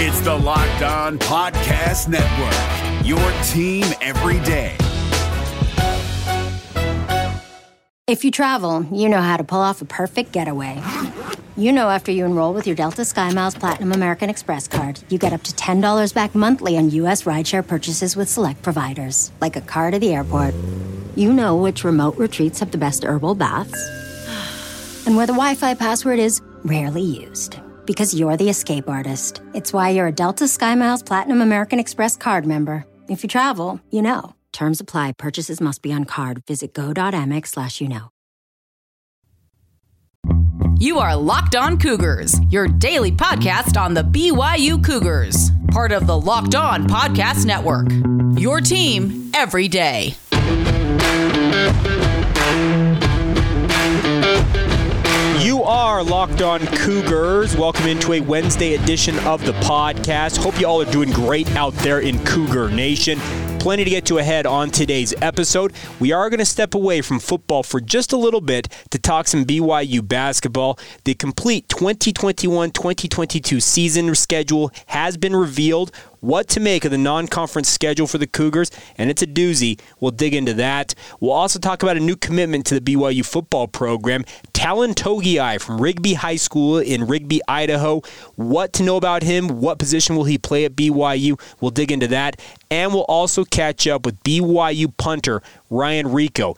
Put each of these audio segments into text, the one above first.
It's the Locked On Podcast Network, your team every day. If you travel, you know how to pull off a perfect getaway. You know after you enroll with your Delta SkyMiles Platinum American Express card, you get up to $10 back monthly on U.S. rideshare purchases with select providers, like a car to the airport. You know which remote retreats have the best herbal baths and where the Wi Fi password is rarely used. Because you're the escape artist. It's why you're a Delta SkyMiles Platinum American Express card member. If you travel, you know. Terms apply. Purchases must be on card. Visit go.amex slash you know. You are Locked On Cougars, your daily podcast on the BYU Cougars, part of the Locked On Podcast Network. Your team every day. You are locked on Cougars. Welcome into a Wednesday edition of the podcast. Hope you all are doing great out there in Cougar Nation. Plenty to get to ahead on today's episode. We are going to step away from football for just a little bit to talk some BYU basketball. The complete 2021 2022 season schedule has been revealed what to make of the non conference schedule for the Cougars, and it's a doozy. We'll dig into that. We'll also talk about a new commitment to the BYU football program. Talin Togiai from Rigby High School in Rigby, Idaho. What to know about him? What position will he play at BYU? We'll dig into that. And we'll also catch up with BYU punter Ryan Rehkow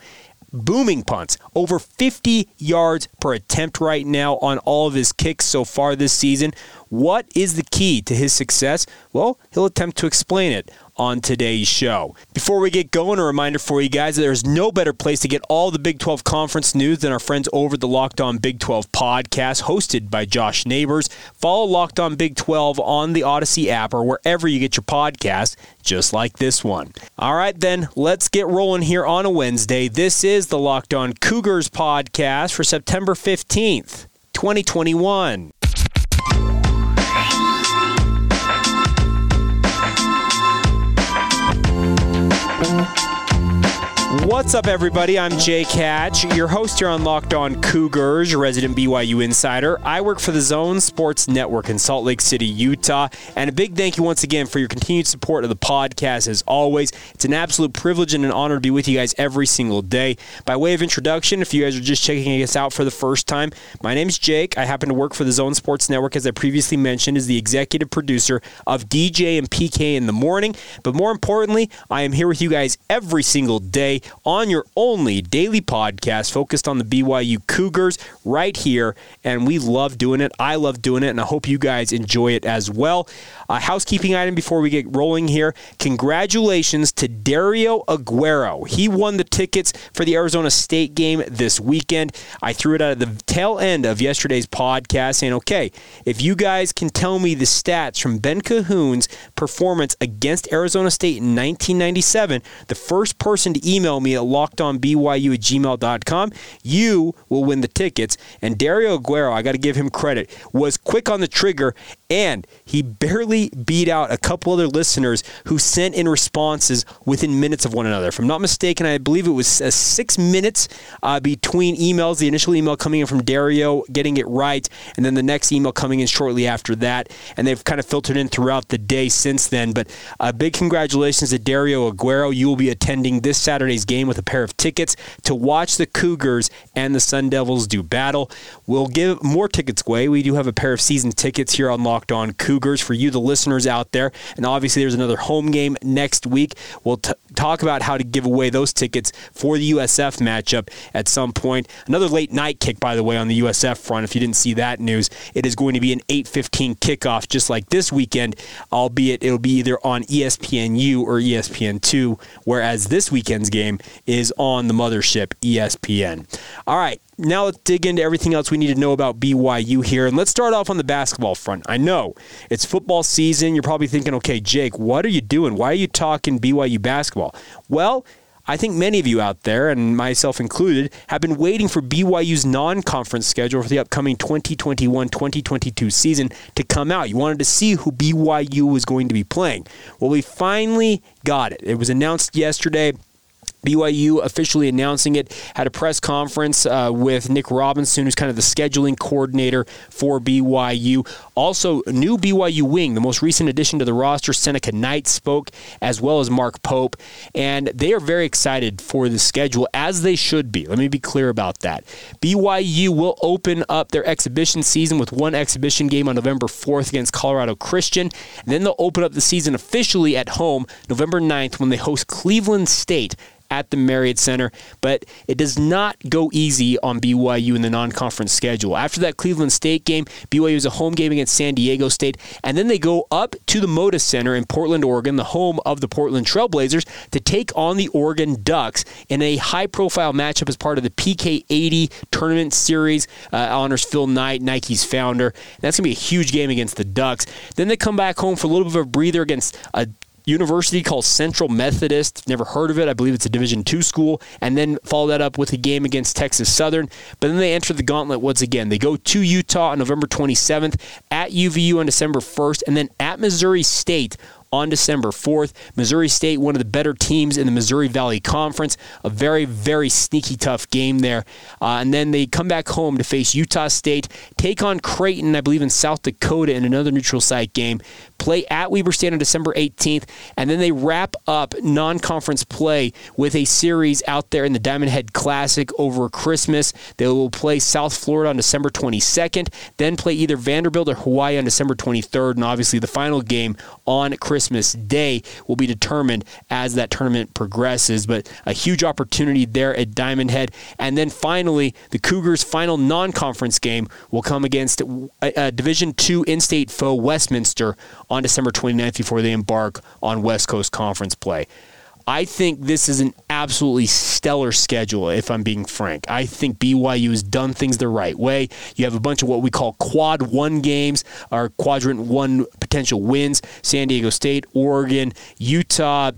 booming punts, over 50 yards per attempt right now on all of his kicks so far this season. What is the key to his success? Well, he'll attempt to explain it on today's show. Before we get going, a reminder for you guys that there's no better place to get all the Big 12 conference news than our friends over the Locked On Big 12 podcast, hosted by Josh Neighbors. Follow Locked On Big 12 on the Odyssey app or wherever you get your podcast, just like this one. All right, then, let's get rolling here on a Wednesday. This is the Locked On Cougars podcast for September 15th, 2021. What's up, everybody? I'm Jake Hatch, your host here on Locked On Cougars, your resident BYU insider. I work for the Zone Sports Network in Salt Lake City, Utah. And a big thank you once again for your continued support of the podcast. As always, it's an absolute privilege and an honor to be with you guys every single day. By way of introduction, if you guys are just checking us out for the first time, my name is Jake. I happen to work for the Zone Sports Network, as I previously mentioned, as the executive producer of DJ and PK in the morning. But more importantly, I am here with you guys every single day on your only daily podcast focused on the BYU Cougars right here. And we love doing it. I love doing it, and I hope you guys enjoy it as well. A housekeeping item before we get rolling here. Congratulations to Dario Aguero. He won the tickets for the Arizona State game this weekend. I threw it out at the tail end of yesterday's podcast saying, okay, if you guys can tell me the stats from Ben Cahoon's performance against Arizona State in 1997, the first person to email me at lockedonbyu at gmail.com, you will win the tickets. And Dario Aguero, I got to give him credit, was quick on the trigger and he barely beat out a couple other listeners who sent in responses within minutes of one another. If I'm not mistaken, I believe it was uh, six minutes uh, between emails, the initial email coming in from Dario getting it right, and then the next email coming in shortly after that. And they've kind of filtered in throughout the day since then. But uh, big congratulations to Dario Aguero. You will be attending this Saturday's game with a pair of tickets to watch the Cougars and the Sun Devils do battle. We'll give more tickets away. We do have a pair of season tickets here on Locked On Cougars for you, the listeners out there. And obviously, there's another home game next week. We'll t- talk about how to give away those tickets for the USF matchup at some point. Another late night kick, by the way, on the USF front. If you didn't see that news, it is going to be an 8:15 kickoff, just like this weekend. Albeit it'll be either on ESPNU or ESPN2, whereas this weekend's game is on the mothership ESPN. All right, now let's dig into everything else we need to know about BYU here. And let's start off on the basketball front. I know it's football season. You're probably thinking, okay, Jake, what are you doing? Why are you talking BYU basketball? Well, I think many of you out there, and myself included, have been waiting for BYU's non conference schedule for the upcoming 2021 2022 season to come out. You wanted to see who BYU was going to be playing. Well, we finally got it. It was announced yesterday BYU officially announcing it had a press conference uh, with Nick Robinson, who's kind of the scheduling coordinator for BYU. Also, new BYU wing, the most recent addition to the roster, Seneca Knight spoke, as well as Mark Pope, and they are very excited for the schedule, as they should be. Let me be clear about that. BYU will open up their exhibition season with one exhibition game on November 4th against Colorado Christian, and then they'll open up the season officially at home November 9th when they host Cleveland State at the Marriott Center, but it does not go easy on BYU in the non conference schedule. After that Cleveland State game, BYU is a home game against San Diego State, and then they go up to the Moda Center in Portland, Oregon, the home of the Portland Trailblazers, to take on the Oregon Ducks in a high profile matchup as part of the PK 80 tournament series. Uh, honors Phil Knight, Nike's founder. And that's going to be a huge game against the Ducks. Then they come back home for a little bit of a breather against a university called Central Methodist. Never heard of it. I believe it's a Division two school. And then follow that up with a game against Texas Southern. But then they enter the gauntlet once again. They go to Utah on November 27th, at UVU on December 1st, and then at Missouri State on December 4th. Missouri State, one of the better teams in the Missouri Valley Conference. A very, very sneaky tough game there. Uh, and then they come back home to face Utah State, take on Creighton, I believe, in South Dakota in another neutral site game, play at Weber State on December 18th, and then they wrap up non conference play with a series out there in the Diamond Head Classic over Christmas. They will play South Florida on December 22nd, then play either Vanderbilt or Hawaii on December 23rd, and obviously the final game on Christmas Day will be determined as that tournament progresses. But a huge opportunity there at Diamond Head. And then finally, the Cougars' final non conference game will come against a, a Division two in state foe, Westminster, on December 29th before they embark on West Coast Conference play. I think this is an absolutely stellar schedule, if I'm being frank. I think BYU has done things the right way. You have a bunch of what we call quad one games, or quadrant one potential wins San Diego State, Oregon, Utah,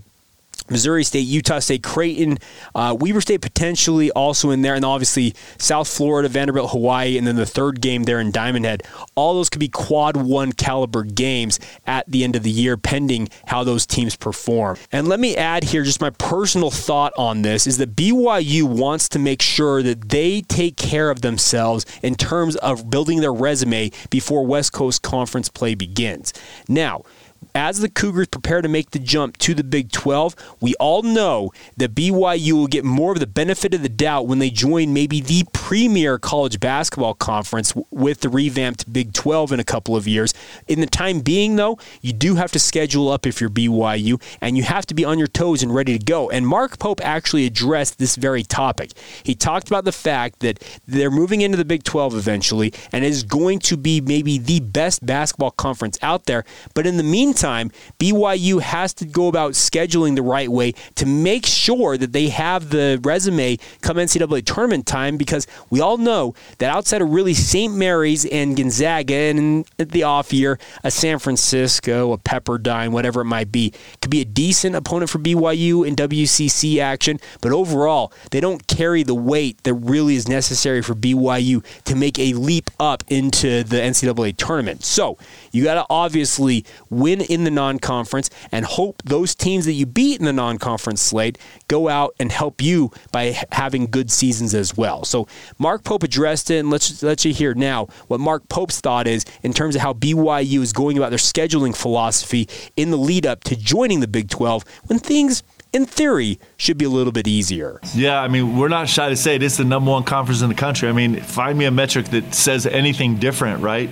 Missouri State, Utah State, Creighton, uh, Weber State potentially also in there, and obviously South Florida, Vanderbilt, Hawaii, and then the third game there in Diamond Head. All those could be quad one caliber games at the end of the year, pending how those teams perform. And let me add here just my personal thought on this is that BYU wants to make sure that they take care of themselves in terms of building their resume before West Coast Conference play begins. Now, as the Cougars prepare to make the jump to the Big 12, we all know that BYU will get more of the benefit of the doubt when they join maybe the premier college basketball conference with the revamped Big 12 in a couple of years. In the time being, though, you do have to schedule up if you're BYU, and you have to be on your toes and ready to go. And Mark Pope actually addressed this very topic. He talked about the fact that they're moving into the Big 12 eventually, and it is going to be maybe the best basketball conference out there. But in the meantime, meantime, BYU has to go about scheduling the right way to make sure that they have the resume come NCAA tournament time because we all know that outside of really St. Mary's and Gonzaga and the off year, a San Francisco, a Pepperdine, whatever it might be, could be a decent opponent for BYU in WCC action. But overall, they don't carry the weight that really is necessary for BYU to make a leap up into the NCAA tournament. So you got to obviously win in the non conference and hope those teams that you beat in the non conference slate go out and help you by having good seasons as well. So Mark Pope addressed it, and let's let you hear now what Mark Pope's thought is in terms of how BYU is going about their scheduling philosophy in the lead up to joining the Big 12 when things in theory, should be a little bit easier. Yeah, I mean, we're not shy to say it is the number one conference in the country. I mean, find me a metric that says anything different, right?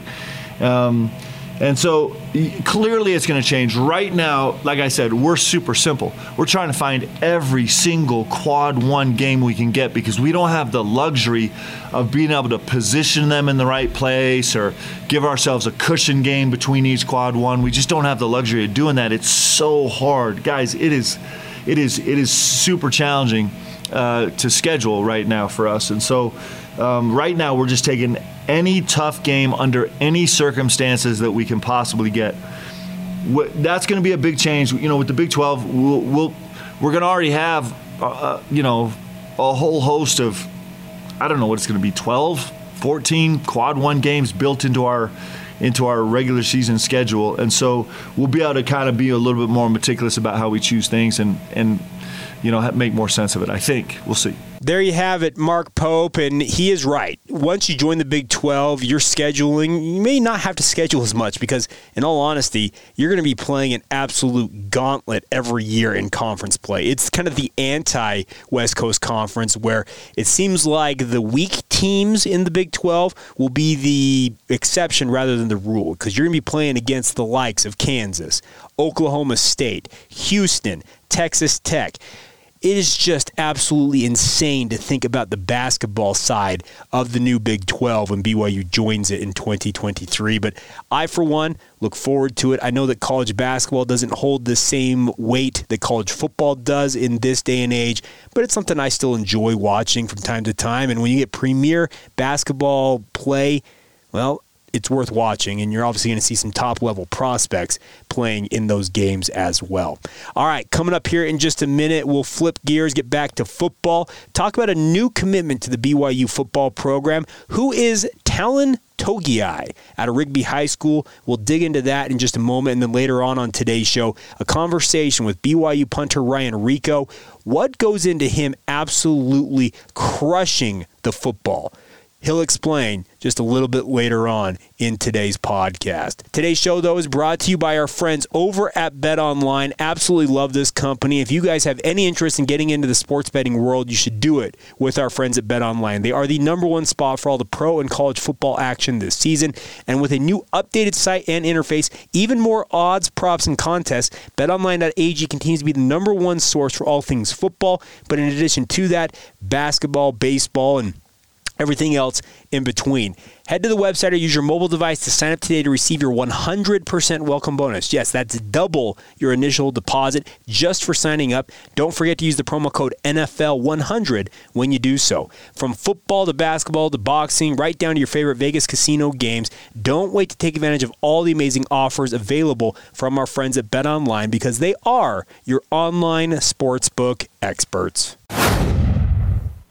Um, and so clearly it's going to change. Right now, like I said, we're super simple. We're trying to find every single quad one game we can get because we don't have the luxury of being able to position them in the right place or give ourselves a cushion game between each quad one. We just don't have the luxury of doing that. It's so hard. Guys, it is it is it is super challenging uh, to schedule right now for us. And so um, right now we're just taking any tough game under any circumstances that we can possibly get. That's going to be a big change. You know, with the Big 12, we'll, we'll we're going to already have, uh, uh, you know, a whole host of, I don't know what it's going to be, 12, 14 quad one games built into our into our regular season schedule, and so we'll be able to kind of be a little bit more meticulous about how we choose things and and you know make more sense of it. I think we'll see. There you have it, Mark Pope, and he is right. Once you join the Big 12, your scheduling, you may not have to schedule as much because, in all honesty, you're going to be playing an absolute gauntlet every year in conference play. It's kind of the anti West Coast Conference where it seems like the weak teams in the Big 12 will be the exception rather than the rule because you're going to be playing against the likes of Kansas, Oklahoma State, Houston, Texas Tech it is just absolutely insane to think about the basketball side of the new Big 12 when BYU joins it in 2023. But I, for one, look forward to it. I know that college basketball doesn't hold the same weight that college football does in this day and age, but it's something I still enjoy watching from time to time. And when you get premier basketball play, well, it's worth watching, and you're obviously going to see some top level prospects playing in those games as well. All right, coming up here in just a minute, we'll flip gears, get back to football, talk about a new commitment to the BYU football program. Who is Talin Togiai out of Rigby High School. We'll dig into that in just a moment. And then later on on today's show, a conversation with BYU punter Ryan Rehkow. What goes into him absolutely crushing the football? He'll explain just a little bit later on in today's podcast. Today's show, though, is brought to you by our friends over at Bet Online. Absolutely love this company. If you guys have any interest in getting into the sports betting world, you should do it with our friends at Bet Online. They are the number one spot for all the pro and college football action this season. And with a new updated site and interface, even more odds, props, and contests, betonline.ag continues to be the number one source for all things football. But in addition to that, basketball, baseball, and everything else in between. Head to the website or use your mobile device to sign up today to receive your 100% welcome bonus. Yes, that's double your initial deposit just for signing up. Don't forget to use the promo code NFL100 when you do so. From football to basketball to boxing, right down to your favorite Vegas casino games, don't wait to take advantage of all the amazing offers available from our friends at Bet Online because they are your online sportsbook experts.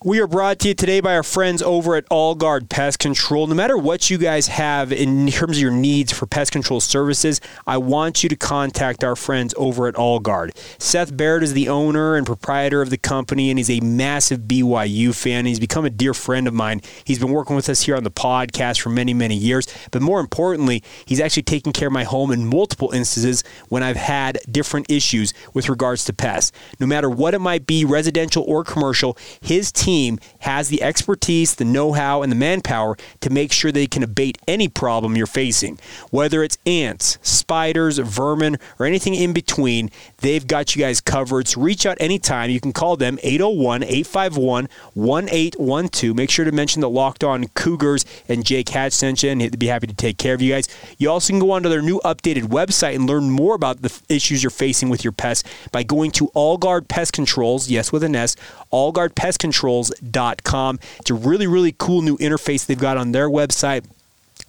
We are brought to you today by our friends over at All Guard Pest Control. No matter what you guys have in terms of your needs for pest control services, I want you to contact our friends over at All Guard. Seth Barrett is the owner and proprietor of the company, and he's a massive BYU fan. He's become a dear friend of mine. He's been working with us here on the podcast for many, many years. But more importantly, he's actually taken care of my home in multiple instances when I've had different issues with regards to pests. No matter what it might be, residential or commercial, his team team has the expertise, the know how, and the manpower to make sure they can abate any problem you're facing. Whether it's ants, spiders, vermin, or anything in between, they've got you guys covered. So reach out anytime. You can call them 801 851 1812. Make sure to mention the Locked On Cougars and Jake Hatch sent you, and they'd be happy to take care of you guys. You also can go onto their new updated website and learn more about the issues you're facing with your pests by going to All Guard Pest Controls, yes, with an S, allguardpestcontrols.com. It's a really, really cool new interface they've got on their website.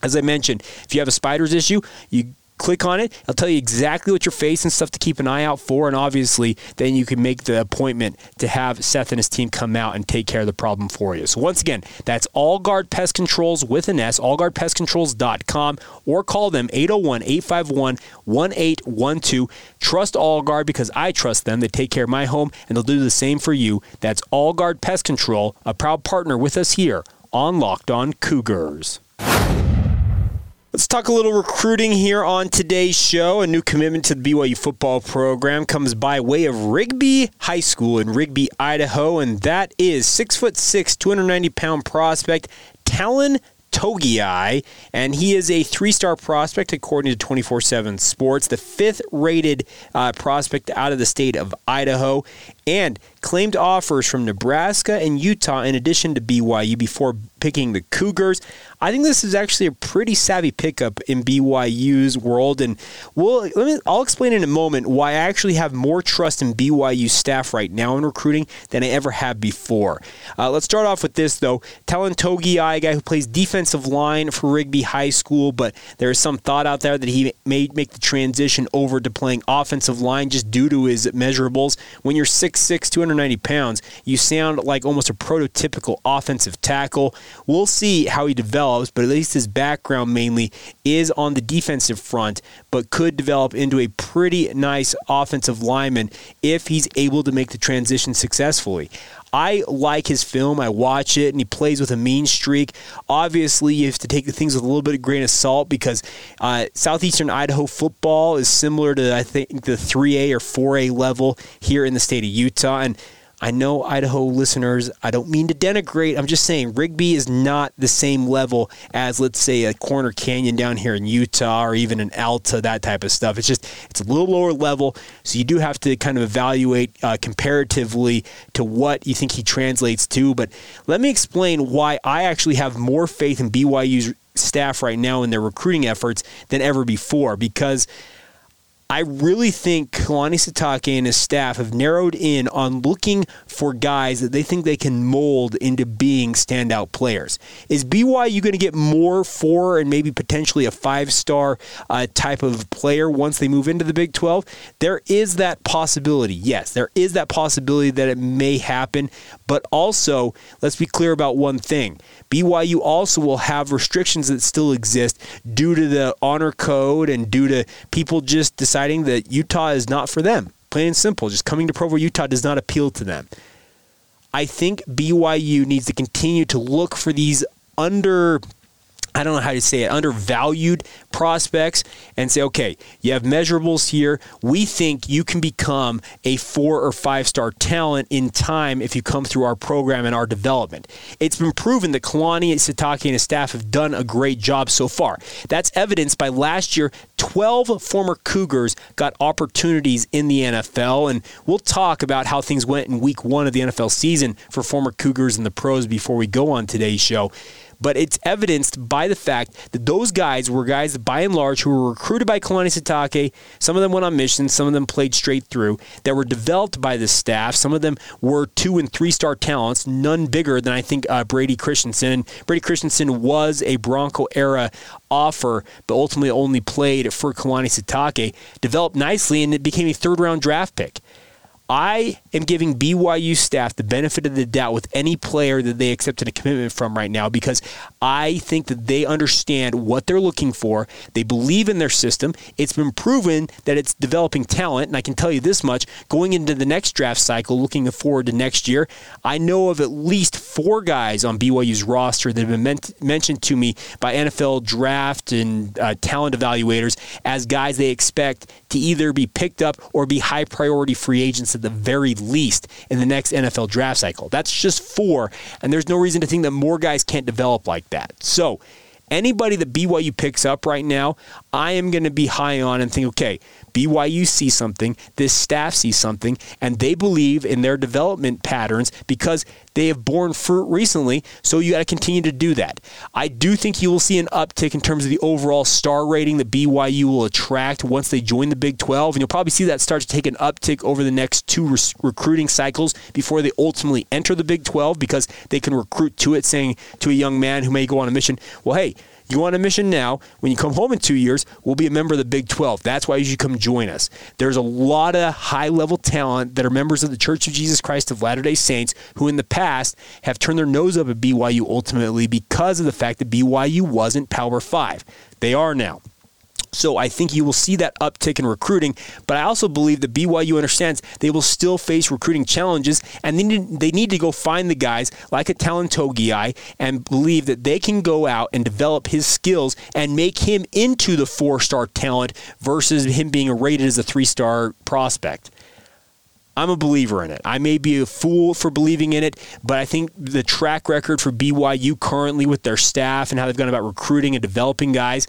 As I mentioned, if you have a spiders issue, you click on it. It'll tell you exactly what you're facing, stuff to keep an eye out for, and obviously, then you can make the appointment to have Seth and his team come out and take care of the problem for you. So once again, that's All Guard Pest Controls with an S, allguardpestcontrols.com, or call them 801-851-1812. Trust All Guard because I trust them. They take care of my home, and they'll do the same for you. That's All Guard Pest Control, a proud partner with us here on Locked On Cougars. Let's talk a little recruiting here on today's show. A new commitment to the BYU football program comes by way of Rigby High School in Rigby, Idaho, and that is six foot six, 290 pound prospect Talin Togiai, and he is a three star prospect according to 24 7 Sports, the fifth rated uh, prospect out of the state of Idaho, and claimed offers from Nebraska and Utah in addition to BYU before picking the Cougars. I think this is actually a pretty savvy pickup in BYU's world, and we'll, let me, I'll explain in a moment why I actually have more trust in BYU staff right now in recruiting than I ever have before. Uh, let's start off with this, though. Talin Togiai, a guy who plays defensive line for Rigby High School, but there is some thought out there that he may make the transition over to playing offensive line just due to his measurables. When you're six 6'6", 290 pounds. You sound like almost a prototypical offensive tackle. We'll see how he develops, but at least his background mainly is on the defensive front, but could develop into a pretty nice offensive lineman if he's able to make the transition successfully. I like his film. I watch it, and he plays with a mean streak. Obviously, you have to take the things with a little bit of grain of salt because uh, southeastern Idaho football is similar to I think the 3A or 4A level here in the state of Utah, and I know Idaho listeners, I don't mean to denigrate. I'm just saying Rigby is not the same level as, let's say, a Corner Canyon down here in Utah or even an Alta, that type of stuff. It's just, it's a little lower level. So you do have to kind of evaluate uh, comparatively to what you think he translates to. But let me explain why I actually have more faith in BYU's staff right now in their recruiting efforts than ever before because I really think Kalani Sitake and his staff have narrowed in on looking for guys that they think they can mold into being standout players. Is BYU going to get more four and maybe potentially a five star uh, type of player once they move into the Big 12? There is that possibility. Yes, there is that possibility that it may happen. But also, let's be clear about one thing BYU also will have restrictions that still exist due to the honor code and due to people just deciding that Utah is not for them. Plain and simple. Just coming to Provo, Utah does not appeal to them. I think BYU needs to continue to look for these under I don't know how to say it, undervalued prospects and say, okay, you have measurables here. We think you can become a four or five star talent in time if you come through our program and our development. It's been proven that Kalani, Sitake, and his staff have done a great job so far. That's evidenced by last year, 12 former Cougars got opportunities in the NFL. And we'll talk about how things went in week one of the NFL season for former Cougars and the pros before we go on today's show but it's evidenced by the fact that those guys were guys by and large who were recruited by Kalani Sitake. Some of them went on missions, some of them played straight through, that were developed by the staff. Some of them were two and three star talents, none bigger than I think uh, Brady Christensen. And Brady Christensen was a Bronco era offer, but ultimately only played for Kalani Sitake, developed nicely, and it became a third round draft pick. I am giving BYU staff the benefit of the doubt with any player that they accepted a commitment from right now because I think that they understand what they're looking for. They believe in their system. It's been proven that it's developing talent, and I can tell you this much going into the next draft cycle, looking forward to next year, I know of at least four guys on BYU's roster that have been mentioned to me by NFL draft and uh, talent evaluators as guys they expect to either be picked up or be high priority free agents at the very least in the next NFL draft cycle. That's just four, and there's no reason to think that more guys can't develop like that. So, anybody that BYU picks up right now, I am going to be high on and think, okay, BYU sees something, this staff sees something, and they believe in their development patterns because they have borne fruit recently. So you got to continue to do that. I do think you will see an uptick in terms of the overall star rating that BYU will attract once they join the Big 12. And you'll probably see that start to take an uptick over the next two res- recruiting cycles before they ultimately enter the Big 12 because they can recruit to it, saying to a young man who may go on a mission, well, hey, you want a mission now. When you come home in two years, we'll be a member of the Big 12. That's why you should come join us. There's a lot of high level talent that are members of the Church of Jesus Christ of Latter day Saints who, in the past, have turned their nose up at BYU ultimately because of the fact that BYU wasn't Power 5. They are now. So I think you will see that uptick in recruiting. But I also believe that BYU understands they will still face recruiting challenges, and they need, they need to go find the guys like a Talin Togiai and believe that they can go out and develop his skills and make him into the four star talent versus him being rated as a three star prospect. I'm a believer in it. I may be a fool for believing in it, but I think the track record for BYU currently with their staff and how they've gone about recruiting and developing guys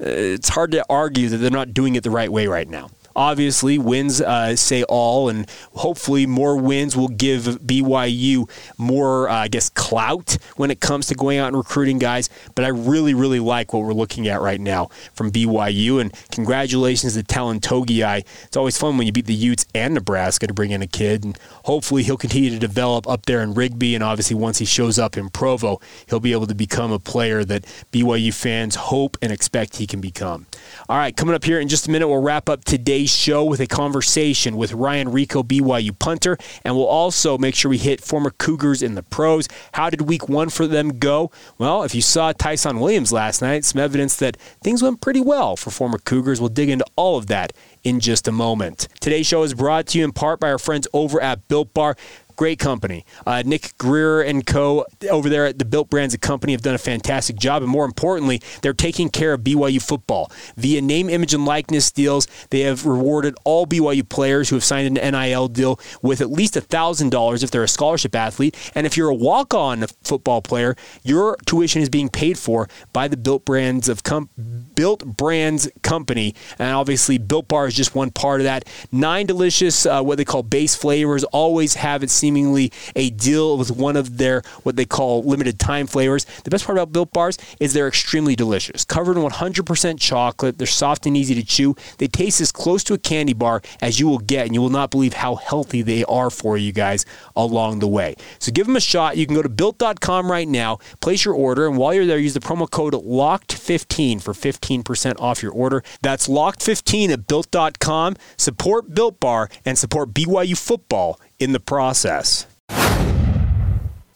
Uh, it's hard to argue that they're not doing it the right way right now. Obviously, wins uh, say all, and hopefully, more wins will give BYU more, uh, I guess, clout when it comes to going out and recruiting guys. But I really, really like what we're looking at right now from BYU, and congratulations to Talin Togiai. It's always fun when you beat the Utes and Nebraska to bring in a kid. And hopefully he'll continue to develop up there in Rigby. And obviously, once he shows up in Provo, he'll be able to become a player that BYU fans hope and expect he can become. All right, coming up here in just a minute, we'll wrap up today's show with a conversation with Ryan Rehkow, BYU punter. And we'll also make sure we hit former Cougars in the pros. How did week one for them go? Well, if you saw Ty'Son Williams last night, some evidence that things went pretty well for former Cougars. We'll dig into all of that in just a moment. Today's show is brought to you in part by our friends over at Built Bar. Great company. Uh, Nick Greer and co over there at the Built Brands Company have done a fantastic job. And more importantly, they're taking care of BYU football. Via name, image, and likeness deals, they have rewarded all BYU players who have signed an NIL deal with at least $1,000 if they're a scholarship athlete. And if you're a walk on football player, your tuition is being paid for by the Built Brands of com- Built Brands Company. And obviously, Built Bar is just one part of that. Nine delicious, uh, what they call base flavors, always have it seemingly a deal with one of their what they call limited time flavors. The best part about Built Bars is they're extremely delicious. Covered in 100% chocolate, they're soft and easy to chew. They taste as close to a candy bar as you will get, and you will not believe how healthy they are for you guys along the way. So give them a shot. You can go to built.com right now, place your order, and while you're there, use the promo code LOCKED15 for 15% off your order. That's LOCKED15 at built.com. Support Built Bar and support BYU football in the process.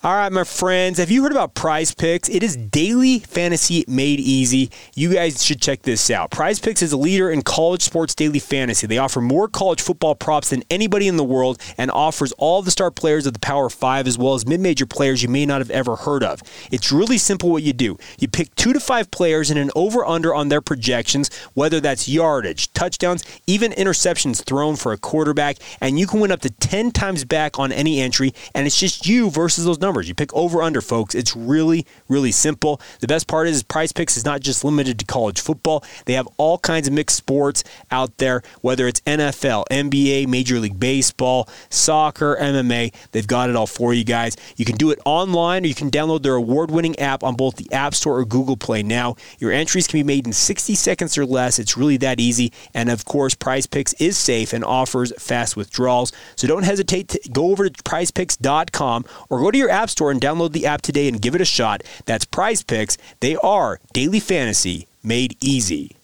All right, my friends, have you heard about Prize Picks? It is daily fantasy made easy. You guys should check this out. Prize Picks is a leader in college sports daily fantasy. They offer more college football props than anybody in the world and offers all the star players of the Power 5 as well as mid-major players you may not have ever heard of. It's really simple what you do. You pick 2 to 5 players and an over under on their projections, whether that's yardage, touchdowns, even interceptions thrown for a quarterback, and you can win up to 10 times back on any entry and it's just you versus those numbers numbers. You pick over under, folks. It's really, really simple. The best part is Prize Picks is not just limited to college football. They have all kinds of mixed sports out there, whether it's NFL, NBA, Major League Baseball, soccer, MMA. They've got it all for you guys. You can do it online or you can download their award winning app on both the App Store or Google Play now. Your entries can be made in 60 seconds or less. It's really that easy. And of course, Prize Picks is safe and offers fast withdrawals. So don't hesitate to go over to prizepicks.com or go to your App Store and download the app today and give it a shot. That's Prize Picks. They are daily fantasy made easy.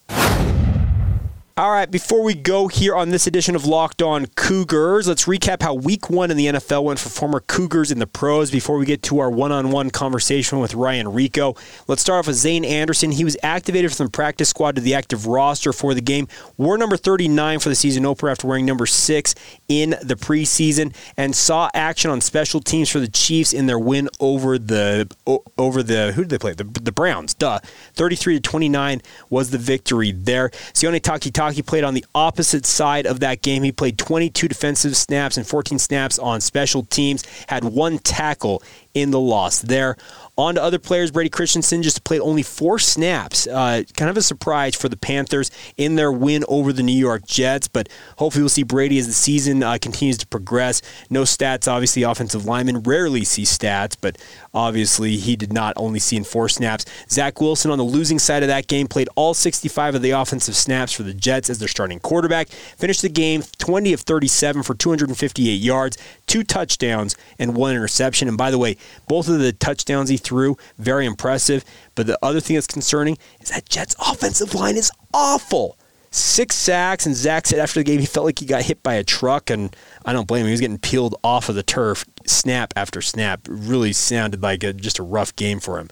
All right, before we go here on this edition of Locked On Cougars, let's recap how week one in the NFL went for former Cougars in the pros before we get to our one on one conversation with Ryan Rehkow. Let's start off with Zayne Anderson. He was activated from the practice squad to the active roster for the game. Wore number 39 for the season opener after wearing number six in the preseason and saw action on special teams for the Chiefs in their win over the over the who did they play? The, the Browns. Duh. 33 to 29 was the victory there. Sione Takitaki he played on the opposite side of that game. He played 22 defensive snaps and 14 snaps on special teams, had one tackle in the loss there. On to other players. Brady Christensen just played only four snaps. Uh, kind of a surprise for the Panthers in their win over the New York Jets, but hopefully we'll see Brady as the season uh, continues to progress. No stats, obviously, offensive linemen rarely see stats, but obviously he did not only see in four snaps. Zach Wilson on the losing side of that game played all 65 of the offensive snaps for the Jets as their starting quarterback. Finished the game 20 of 37 for 258 yards, two touchdowns, and one interception. And by the way, both of the touchdowns he threw, very impressive. But the other thing that's concerning is that Jets' offensive line is awful. Six sacks, and Zach said after the game he felt like he got hit by a truck, and I don't blame him. He was getting peeled off of the turf snap after snap. Really sounded like a, just a rough game for him.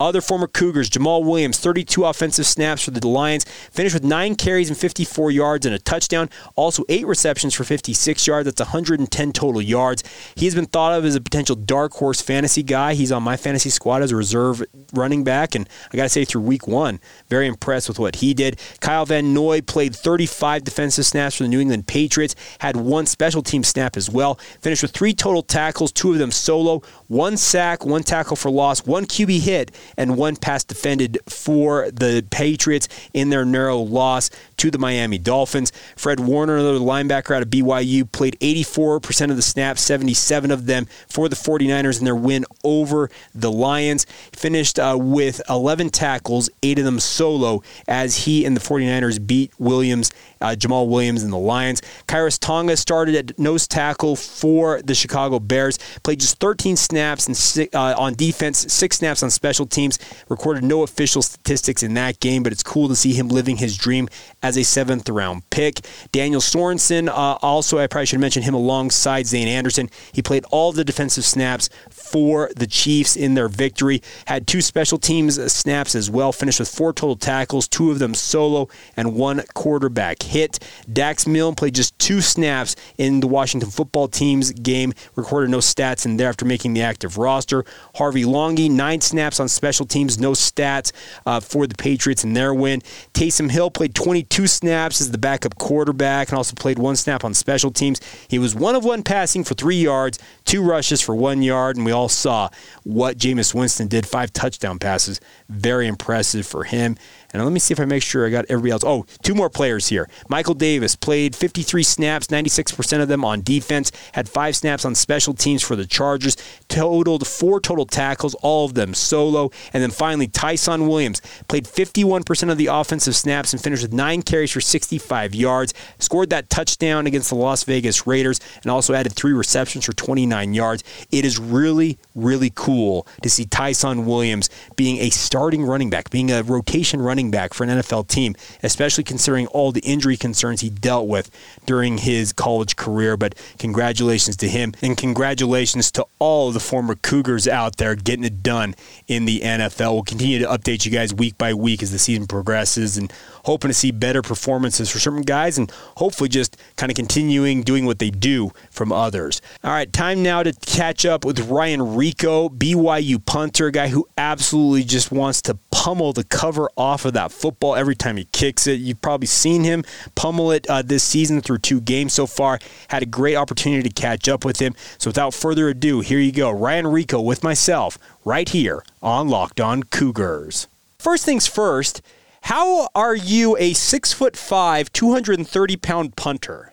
Other former Cougars, Jamaal Williams, 32 offensive snaps for the Lions, finished with nine carries and 54 yards and a touchdown. Also, eight receptions for 56 yards. That's 110 total yards. He has been thought of as a potential dark horse fantasy guy. He's on my fantasy squad as a reserve running back, and I got to say, through week one, very impressed with what he did. Kyle Van Noy played 35 defensive snaps for the New England Patriots, had one special team snap as well, finished with three total tackles two of them solo, one sack, one tackle for loss, one QB hit, and one pass defended for the Patriots in their narrow loss to the Miami Dolphins. Fred Warner, another linebacker out of BYU, played 84% of the snaps, 77 of them for the 49ers in their win over the Lions. Finished uh, with 11 tackles, eight of them solo, as he and the 49ers beat Williams, uh, Jamaal Williams, and the Lions. Khyiris Tonga started at nose tackle for the Chicago Bears, played just 13 snaps and, uh, on defense, six snaps on special teams, recorded no official statistics in that game, but it's cool to see him living his dream as a seventh round pick. Daniel Sorensen, uh, also, I probably should mention him alongside Zayne Anderson. He played all the defensive snaps for the Chiefs in their victory, had two special teams snaps as well, finished with four total tackles, two of them solo, and one quarterback hit. Dax Milne played just two snaps in the Washington football team's game, recorded no stats in there after making the active roster. Harvey Langi, nine snaps on special teams, no stats uh, for the Patriots in their win. Taysom Hill played 22 snaps as the backup quarterback and also played one snap on special teams. He was one of one passing for three yards, two rushes for one yard, and we all saw what Jameis Winston did five touchdown passes. Very impressive for him. And let me see if I make sure I got everybody else. Oh, two more players here. Michael Davis played 53 snaps, 96% of them on defense, had five snaps on special teams for the Chargers, totaled four total tackles, all of them solo. And then finally, Ty'Son Williams played 51% of the offensive snaps and finished with nine carries for 65 yards, scored that touchdown against the Las Vegas Raiders, and also added three receptions for 29 yards. It is really, really cool to see Ty'Son Williams being a starting running back, being a rotation running back for an NFL team, especially considering all the injury concerns he dealt with during his college career. But congratulations to him, and congratulations to all the former Cougars out there getting it done in the NFL. We'll continue to update you guys week by week as the season progresses and hoping to see better performances for certain guys and hopefully just kind of continuing doing what they do from others. All right, time now to catch up with Ryan Rehkow, BYU punter, guy who absolutely just wants to pummel the cover off of that football every time he kicks it. You've probably seen him pummel it uh, this season through two games so far. Had a great opportunity to catch up with him. So without further ado, here you go. Ryan Rehkow with myself right here on Locked On Cougars. First things first, how are you a six foot five, 230 pound punter?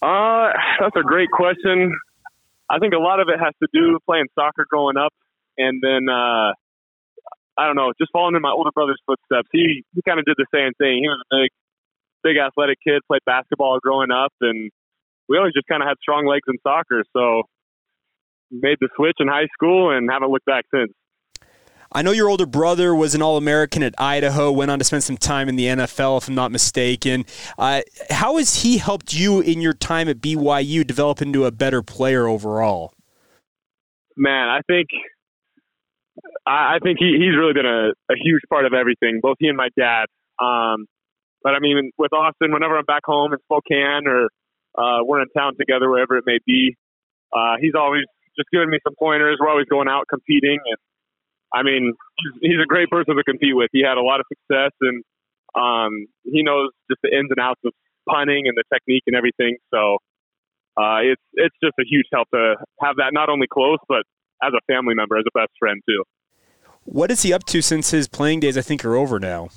Uh, that's a great question. I think a lot of it has to do with playing soccer growing up, and then uh, I don't know, just following in my older brother's footsteps. He he kind of did the same thing. He was a big, big athletic kid, played basketball growing up, and we always just kind of had strong legs in soccer. So made the switch in high school and haven't looked back since. I know your older brother was an All American at Idaho, went on to spend some time in the NFL, if I'm not mistaken. Uh, how has he helped you in your time at BYU develop into a better player overall? Man, I think I think he, he's really been a, a huge part of everything, both he and my dad. Um, but I mean, with Austin, whenever I'm back home in Spokane or uh, we're in town together, wherever it may be, uh, he's always just giving me some pointers. We're always going out competing, and I mean, he's, he's a great person to compete with. He had a lot of success, and um, he knows just the ins and outs of punting and the technique and everything. So uh, it's it's just a huge help to have that not only close, but as a family member, as a best friend too. What is he up to since his playing days? I think are over now.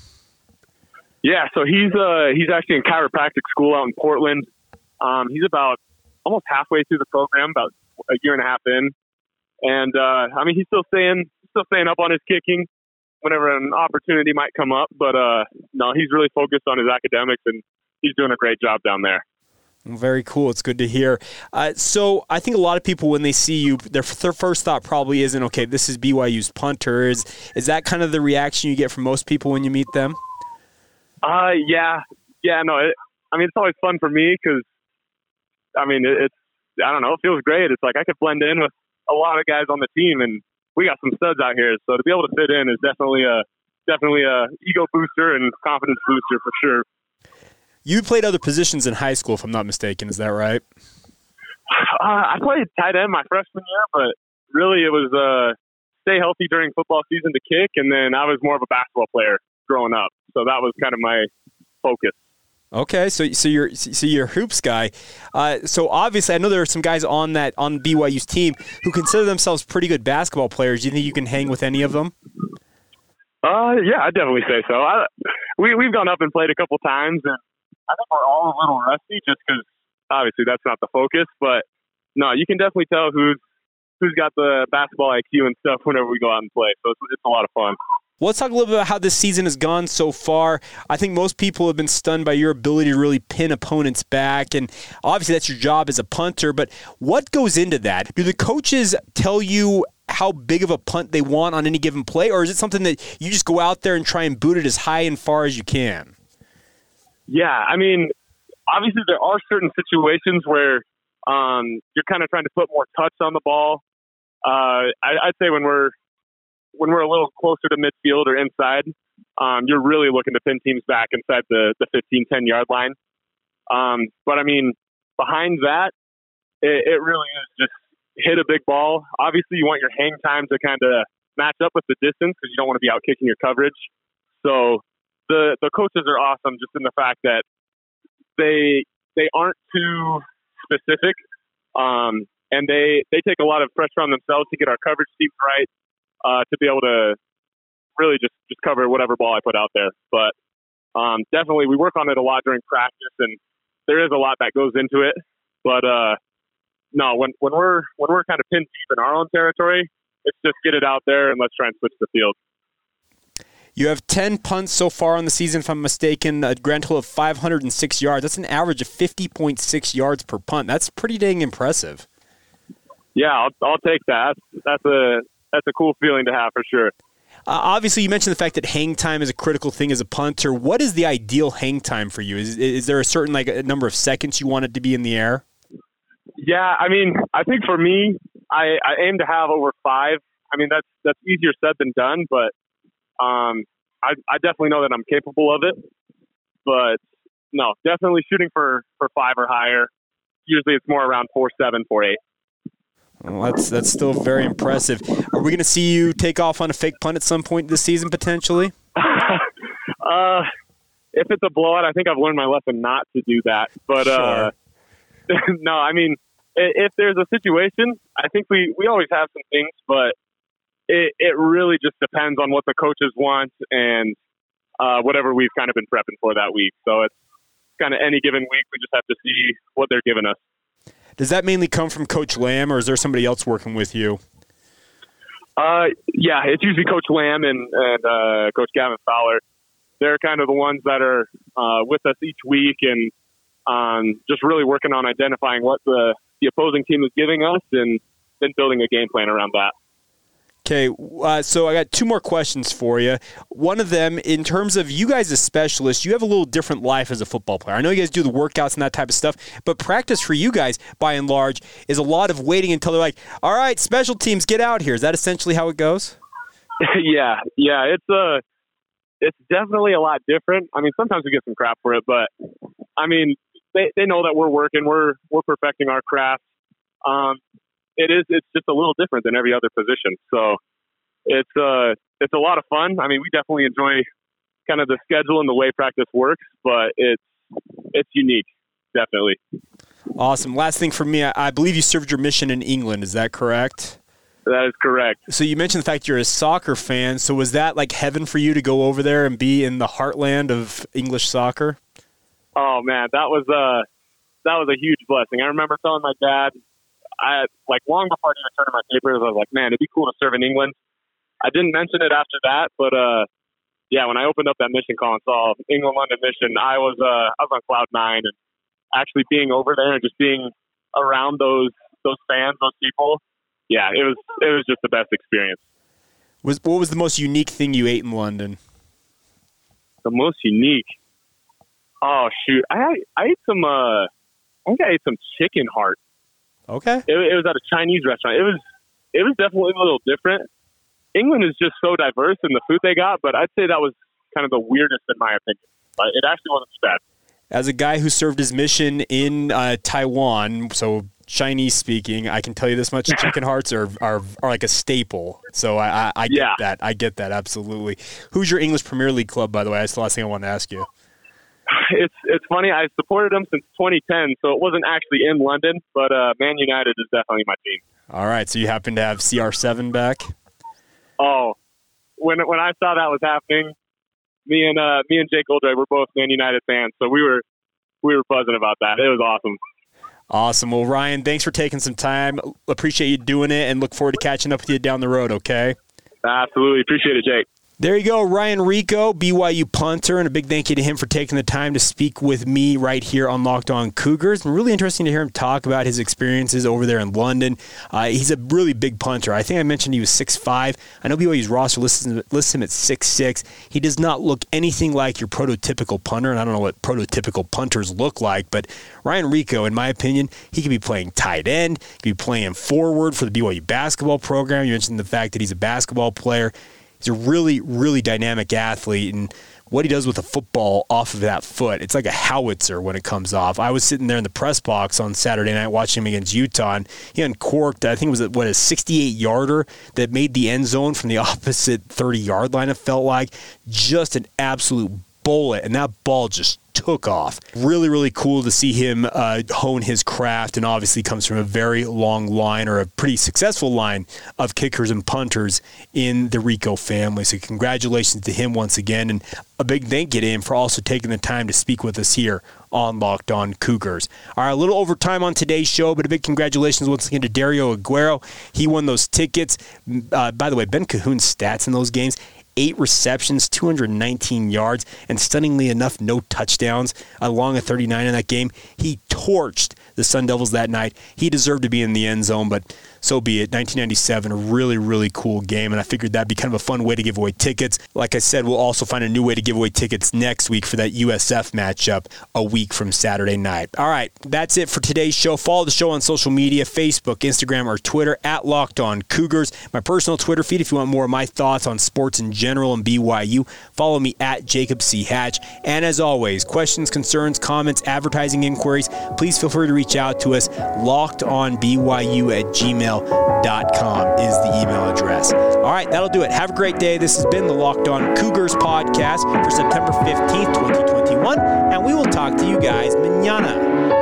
Yeah, so he's uh, he's actually in chiropractic school out in Portland. Um, he's about almost halfway through the program, about a year and a half in, and uh, I mean he's still staying still staying up on his kicking whenever an opportunity might come up. But uh, no, he's really focused on his academics, and he's doing a great job down there. Very cool. It's good to hear. Uh, so I think a lot of people, when they see you, their, their first thought probably isn't, okay, this is BYU's punter. Is, is that kind of the reaction you get from most people when you meet them? Uh, yeah. Yeah, no, it, I mean, it's always fun for me because, I mean, it, it's, I don't know, it feels great. It's like I could blend in with a lot of guys on the team and we got some studs out here. So to be able to fit in is definitely a, definitely a ego booster and confidence booster for sure. You played other positions in high school, if I'm not mistaken. Is that right? Uh, I played tight end my freshman year, but really it was uh, stay healthy during football season to kick, and then I was more of a basketball player growing up, so that was kind of my focus. Okay, so so you're so you're a hoops guy. Uh, so obviously, I know there are some guys on that on BYU's team who consider themselves pretty good basketball players. Do you think you can hang with any of them? Uh, yeah, I definitely say so. I, we we've gone up and played a couple times, and I think we're all a little rusty just because obviously that's not the focus. But no, you can definitely tell who's who's got the basketball IQ and stuff whenever we go out and play. So it's, it's a lot of fun. Well, let's talk a little bit about how this season has gone so far. I think most people have been stunned by your ability to really pin opponents back, and obviously that's your job as a punter. But what goes into that? Do the coaches tell you how big of a punt they want on any given play, or is it something that you just go out there and try and boot it as high and far as you can? Yeah, I mean, obviously there are certain situations where um, you're kind of trying to put more touch on the ball. Uh, I, I'd say when we're when we're a little closer to midfield or inside, um, you're really looking to pin teams back inside the the 15, 10 yard line. Um, but I mean, behind that, it, it really is just hit a big ball. Obviously, you want your hang time to kind of match up with the distance because you don't want to be out kicking your coverage. So the the coaches are awesome just in the fact that they they aren't too specific, um, and they they take a lot of pressure on themselves to get our coverage teams right, uh, to be able to really just just cover whatever ball I put out there. But um, definitely, we work on it a lot during practice, and there is a lot that goes into it. But uh, no, when when we're when we're kind of pinned deep in our own territory, it's just get it out there and let's try and switch the field. You have 10 punts so far on the season, if I'm mistaken, a grand total of 506 yards. That's an average of 50.6 yards per punt. That's pretty dang impressive. Yeah, I'll, I'll take that. That's a that's a cool feeling to have for sure. Uh, obviously, you mentioned the fact that hang time is a critical thing as a punter. What is the ideal hang time for you? Is, is there a certain like a number of seconds you want it to be in the air? Yeah, I mean, I think for me, I, I aim to have over five. I mean, that's that's easier said than done, but um, I, I definitely know that I'm capable of it. But no, definitely shooting for for five or higher. Usually, it's more around four seven, four eight. Well, that's that's still very impressive. Are we going to see you take off on a fake punt at some point this season potentially? uh, if it's a blowout, I think I've learned my lesson not to do that. But uh, no, I mean, if there's a situation, I think we we always have some things, but it it really just depends on what the coaches want and uh, whatever we've kind of been prepping for that week. So it's kind of any given week, we just have to see what they're giving us. Does that mainly come from Coach Lamb, or is there somebody else working with you? Uh, yeah, it's usually Coach Lamb and, and uh, Coach Gavin Fowler. They're kind of the ones that are uh, with us each week and um, just really working on identifying what the, the opposing team is giving us and then building a game plan around that. Okay, uh, so I got two more questions for you. One of them, in terms of you guys as specialists, you have a little different life as a football player. I know you guys do the workouts and that type of stuff, but practice for you guys, by and large, is a lot of waiting until they're like, "All right, special teams, get out here." Is that essentially how it goes? yeah, yeah, it's a, uh, it's definitely a lot different. I mean, sometimes we get some crap for it, but I mean, they they know that we're working, we're we're perfecting our craft. Um, it is it's just a little different than every other position. So it's uh it's a lot of fun. I mean, we definitely enjoy kind of the schedule and the way practice works, but it's it's unique, definitely. Awesome. Last thing for me, I believe you served your mission in England. Is that correct? That is correct. So you mentioned the fact you're a soccer fan. So was that like heaven for you to go over there and be in the heartland of English soccer? Oh man, that was uh that was a huge blessing. I remember telling my dad I like long before I even turned in my papers, I was like, man, it'd be cool to serve in England. I didn't mention it after that, but uh, yeah, when I opened up that mission call and saw England London mission, I was uh, I was on cloud nine, and actually being over there and just being around those those fans, those people, yeah, it was it was just the best experience. Was what was the most unique thing you ate in London? The most unique. Oh shoot, I I ate some. uh I think I ate some chicken heart Okay. It, it was at a Chinese restaurant. It was it was definitely a little different. England is just so diverse in the food they got, but I'd say that was kind of the weirdest in my opinion. But it actually wasn't bad. As a guy who served his mission in uh, Taiwan, so Chinese speaking, I can tell you this much: chicken hearts are, are, are like a staple. So I, I, I get yeah. that. I get that absolutely. Who's your English Premier League club, by the way? That's the last thing I want to ask you it's it's funny. I supported them since 2010, so it wasn't actually in London, but uh, Man United is definitely my team. All right, so you happen to have CR7 back. Oh, when when I saw that was happening, me and uh, me and Jake Oldroyd were both Man United fans, so we were we were buzzing about that. It was awesome. Awesome. Well, Ryan, thanks for taking some time. Appreciate you doing it, and look forward to catching up with you down the road. Okay. Absolutely appreciate it, Jake. There you go, Ryan Rehkow, BYU punter, and a big thank you to him for taking the time to speak with me right here on Locked On Cougars. Really interesting to hear him talk about his experiences over there in London. Uh, he's a really big punter. I think I mentioned he was 6'5". I know BYU's roster lists lists him at 6'6". He does not look anything like your prototypical punter, and I don't know what prototypical punters look like, but Ryan Rehkow, in my opinion, he could be playing tight end, he could be playing forward for the BYU basketball program. You mentioned the fact that he's a basketball player. He's a really, really dynamic athlete, and what he does with a football off of that foot, it's like a howitzer when it comes off. I was sitting there in the press box on Saturday night watching him against Utah, and he uncorked, I think it was what a 68 yarder that made the end zone from the opposite 30 yard line. It felt like just an absolute bullet, and that ball just took off. Really, really cool to see him uh, hone his craft, and obviously comes from a very long line or a pretty successful line of kickers and punters in the Rehkow family. So, congratulations to him once again, and a big thank you to him for also taking the time to speak with us here on Locked On Cougars. All right, a little overtime on today's show, but a big congratulations once again to Dario Aguero. He won those tickets. Uh, by the way, Ben Cahoon's stats in those games eight receptions, 219 yards, and stunningly enough, no touchdowns along a 39 in that game. He torched the Sun Devils that night. He deserved to be in the end zone, but so be it. 1997, a really, really cool game, and I figured that'd be kind of a fun way to give away tickets. Like I said, we'll also find a new way to give away tickets next week for that USF matchup a week from Saturday night. All right, that's it for today's show. Follow the show on social media Facebook, Instagram, or Twitter at Locked On Cougars. My personal Twitter feed if you want more of my thoughts on sports in general and BYU. Follow me at Jacob C. Hatch. And as always, questions, concerns, comments, advertising inquiries, please feel free to reach out to us. Locked on BYU at gmail gmail.com is the email address. All right, that'll do it. Have a great day. This has been the Locked On Cougars podcast for September 15th, 2021, and we will talk to you guys manana.